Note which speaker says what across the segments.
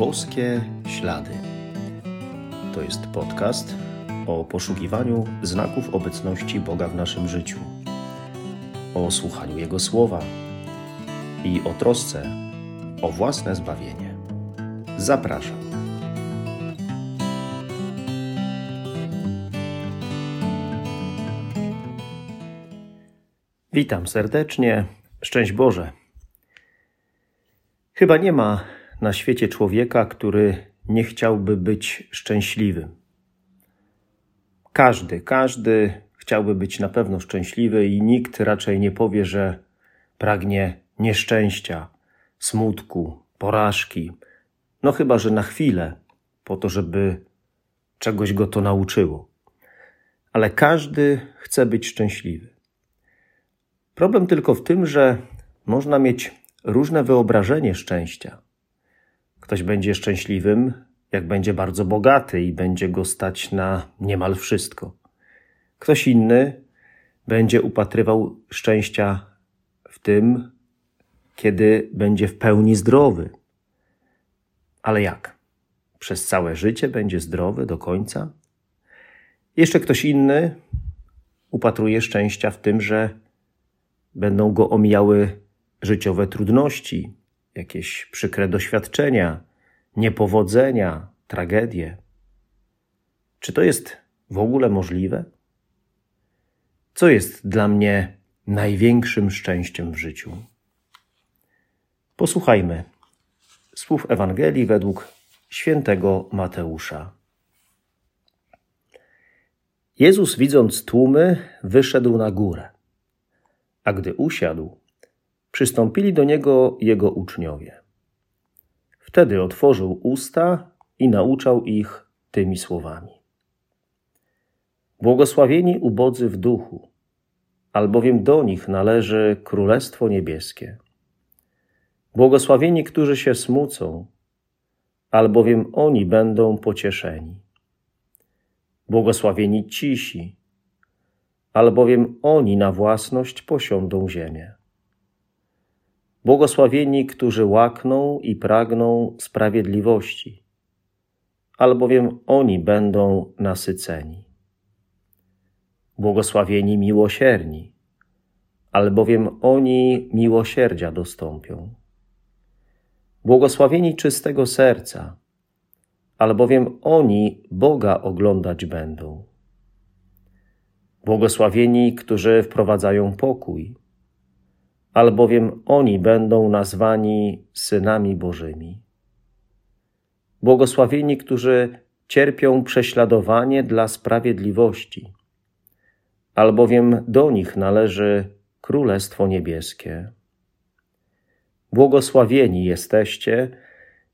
Speaker 1: Boskie Ślady. To jest podcast o poszukiwaniu znaków obecności Boga w naszym życiu, o słuchaniu Jego słowa i o trosce o własne zbawienie. Zapraszam. Witam serdecznie. Szczęść Boże. Chyba nie ma na świecie człowieka, który nie chciałby być szczęśliwym. Każdy, każdy chciałby być na pewno szczęśliwy i nikt raczej nie powie, że pragnie nieszczęścia, smutku, porażki. No chyba, że na chwilę, po to, żeby czegoś go to nauczyło. Ale każdy chce być szczęśliwy. Problem tylko w tym, że można mieć różne wyobrażenie szczęścia. Ktoś będzie szczęśliwym, jak będzie bardzo bogaty i będzie go stać na niemal wszystko. Ktoś inny będzie upatrywał szczęścia w tym, kiedy będzie w pełni zdrowy. Ale jak? Przez całe życie będzie zdrowy do końca? Jeszcze ktoś inny upatruje szczęścia w tym, że będą go omijały życiowe trudności, jakieś przykre doświadczenia, niepowodzenia, tragedie. Czy to jest w ogóle możliwe? Co jest dla mnie największym szczęściem w życiu? Posłuchajmy słów Ewangelii według świętego Mateusza. Jezus, widząc tłumy, wyszedł na górę, a gdy usiadł, przystąpili do niego jego uczniowie. Wtedy otworzył usta i nauczał ich tymi słowami. Błogosławieni ubodzy w duchu, albowiem do nich należy Królestwo Niebieskie. Błogosławieni, którzy się smucą, albowiem oni będą pocieszeni. Błogosławieni cisi, albowiem oni na własność posiądą ziemię. Błogosławieni, którzy łakną i pragną sprawiedliwości, albowiem oni będą nasyceni. Błogosławieni miłosierni, albowiem oni miłosierdzia dostąpią. Błogosławieni czystego serca, albowiem oni Boga oglądać będą. Błogosławieni, którzy wprowadzają pokój, albowiem oni będą nazwani synami Bożymi. Błogosławieni, którzy cierpią prześladowanie dla sprawiedliwości, albowiem do nich należy Królestwo Niebieskie. Błogosławieni jesteście,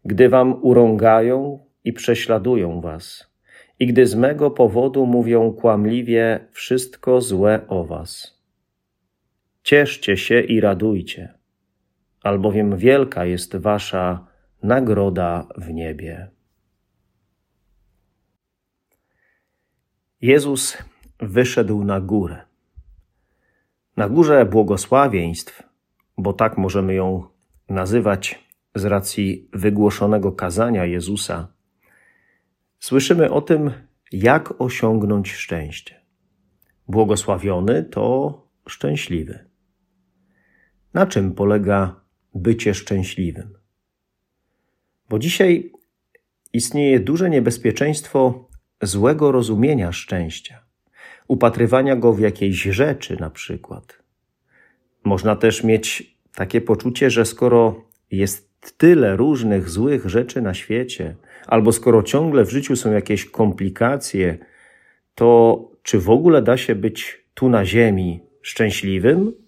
Speaker 1: gdy wam urągają i prześladują was, i gdy z mego powodu mówią kłamliwie wszystko złe o was Cieszcie się i radujcie, albowiem wielka jest wasza nagroda w niebie. Jezus wyszedł na górę. Na górze błogosławieństw, bo tak możemy ją nazywać z racji wygłoszonego kazania Jezusa, słyszymy o tym, jak osiągnąć szczęście. Błogosławiony to szczęśliwy. Na czym polega bycie szczęśliwym? Bo dzisiaj istnieje duże niebezpieczeństwo złego rozumienia szczęścia, upatrywania go w jakiejś rzeczy, na przykład. Można też mieć takie poczucie, że skoro jest tyle różnych złych rzeczy na świecie, albo skoro ciągle w życiu są jakieś komplikacje, to czy w ogóle da się być tu na Ziemi szczęśliwym?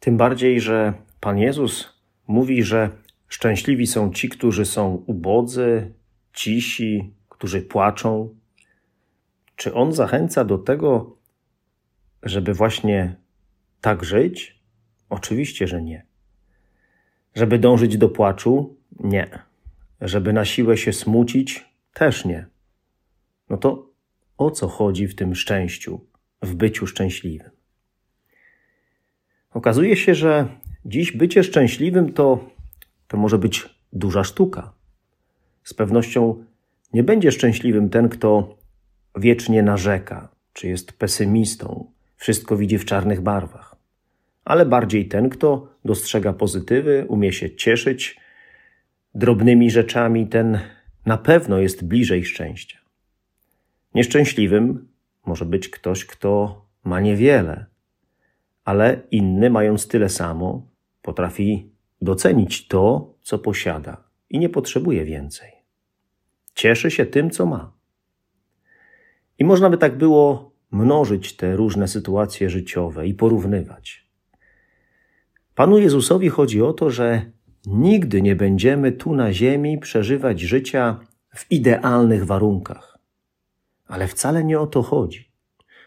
Speaker 1: Tym bardziej, że Pan Jezus mówi, że szczęśliwi są ci, którzy są ubodzy, cisi, którzy płaczą. Czy On zachęca do tego, żeby właśnie tak żyć? Oczywiście, że nie. Żeby dążyć do płaczu? Nie. Żeby na siłę się smucić? Też nie. No to o co chodzi w tym szczęściu, w byciu szczęśliwym? Okazuje się, że dziś bycie szczęśliwym to, to może być duża sztuka. Z pewnością nie będzie szczęśliwym ten, kto wiecznie narzeka, czy jest pesymistą, wszystko widzi w czarnych barwach, ale bardziej ten, kto dostrzega pozytywy, umie się cieszyć drobnymi rzeczami, ten na pewno jest bliżej szczęścia. Nieszczęśliwym może być ktoś, kto ma niewiele, ale inny, mając tyle samo, potrafi docenić to, co posiada i nie potrzebuje więcej. Cieszy się tym, co ma. I można by tak było mnożyć te różne sytuacje życiowe i porównywać. Panu Jezusowi chodzi o to, że nigdy nie będziemy tu na ziemi przeżywać życia w idealnych warunkach. Ale wcale nie o to chodzi.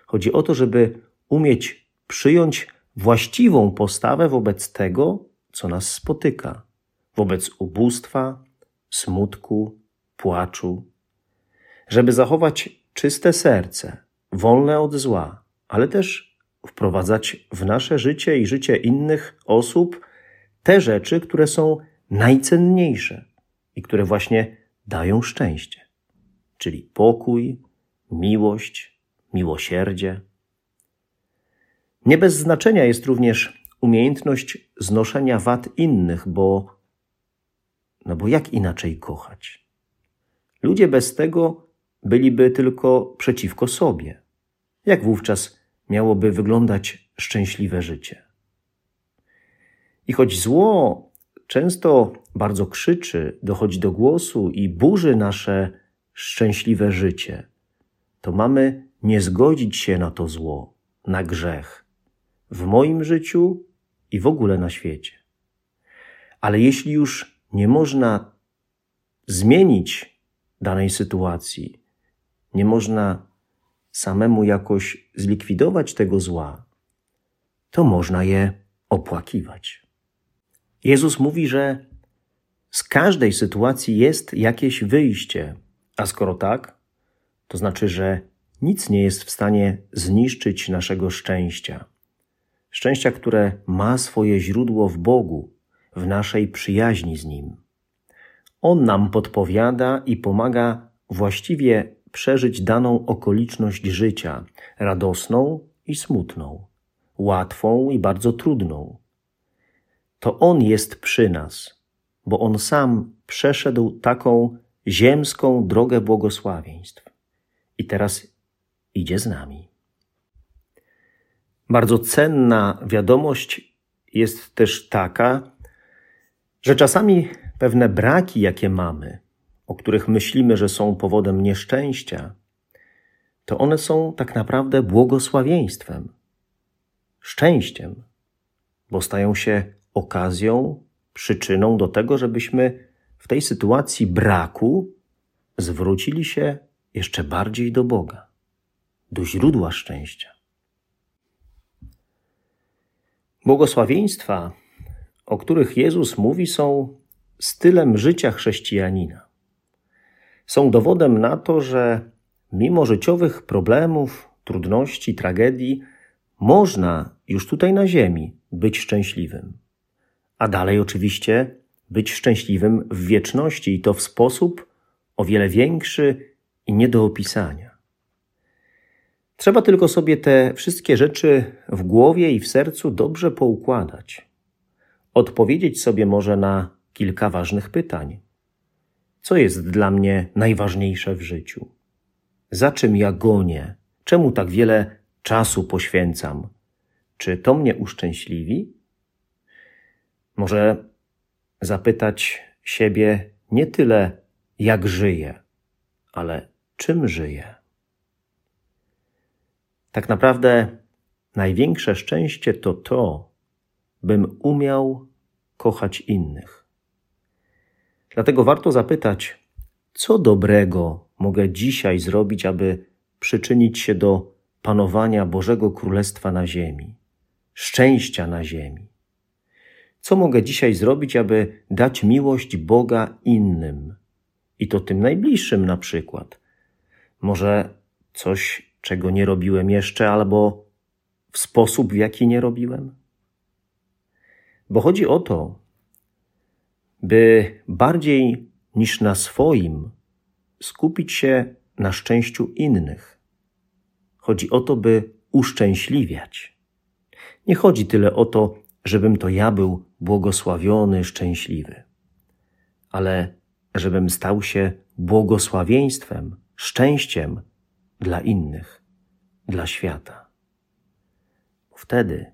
Speaker 1: Chodzi o to, żeby umieć przyjąć właściwą postawę wobec tego, co nas spotyka, wobec ubóstwa, smutku, płaczu, żeby zachować czyste serce, wolne od zła, ale też wprowadzać w nasze życie i życie innych osób te rzeczy, które są najcenniejsze i które właśnie dają szczęście, czyli pokój, miłość, miłosierdzie. Nie bez znaczenia jest również umiejętność znoszenia wad innych, bo no bo jak inaczej kochać? Ludzie bez tego byliby tylko przeciwko sobie. Jak wówczas miałoby wyglądać szczęśliwe życie? I choć zło często bardzo krzyczy, dochodzi do głosu i burzy nasze szczęśliwe życie, to mamy nie zgodzić się na to zło, na grzech w moim życiu i w ogóle na świecie. Ale jeśli już nie można zmienić danej sytuacji, nie można samemu jakoś zlikwidować tego zła, to można je opłakiwać. Jezus mówi, że z każdej sytuacji jest jakieś wyjście, a skoro tak, to znaczy, że nic nie jest w stanie zniszczyć naszego szczęścia. Szczęścia, które ma swoje źródło w Bogu, w naszej przyjaźni z Nim. On nam podpowiada i pomaga właściwie przeżyć daną okoliczność życia, radosną i smutną, łatwą i bardzo trudną. To On jest przy nas, bo On sam przeszedł taką ziemską drogę błogosławieństw i teraz idzie z nami. Bardzo cenna wiadomość jest też taka, że czasami pewne braki, jakie mamy, o których myślimy, że są powodem nieszczęścia, to one są tak naprawdę błogosławieństwem, szczęściem, bo stają się okazją, przyczyną do tego, żebyśmy w tej sytuacji braku zwrócili się jeszcze bardziej do Boga, do źródła szczęścia. Błogosławieństwa, o których Jezus mówi, są stylem życia chrześcijanina. Są dowodem na to, że mimo życiowych problemów, trudności, tragedii, można już tutaj na Ziemi być szczęśliwym. A dalej oczywiście być szczęśliwym w wieczności i to w sposób o wiele większy i nie do opisania. Trzeba tylko sobie te wszystkie rzeczy w głowie i w sercu dobrze poukładać. Odpowiedzieć sobie może na kilka ważnych pytań. Co jest dla mnie najważniejsze w życiu? Za czym ja gonię? Czemu tak wiele czasu poświęcam? Czy to mnie uszczęśliwi? Może zapytać siebie nie tyle, jak żyję, ale czym żyję. Tak naprawdę największe szczęście to to, bym umiał kochać innych. Dlatego warto zapytać, co dobrego mogę dzisiaj zrobić, aby przyczynić się do panowania Bożego Królestwa na ziemi, szczęścia na ziemi. Co mogę dzisiaj zrobić, aby dać miłość Boga innym? I to tym najbliższym na przykład. Może coś czego nie robiłem jeszcze, albo w sposób, w jaki nie robiłem? Bo chodzi o to, by bardziej niż na swoim, skupić się na szczęściu innych. Chodzi o to, by uszczęśliwiać. Nie chodzi tyle o to, żebym to ja był błogosławiony, szczęśliwy, ale żebym stał się błogosławieństwem, szczęściem dla innych, dla świata. Wtedy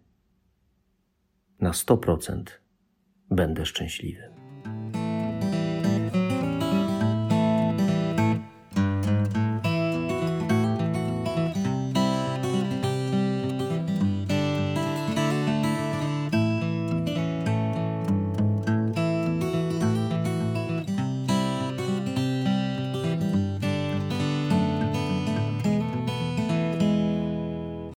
Speaker 1: na 100% będę szczęśliwy.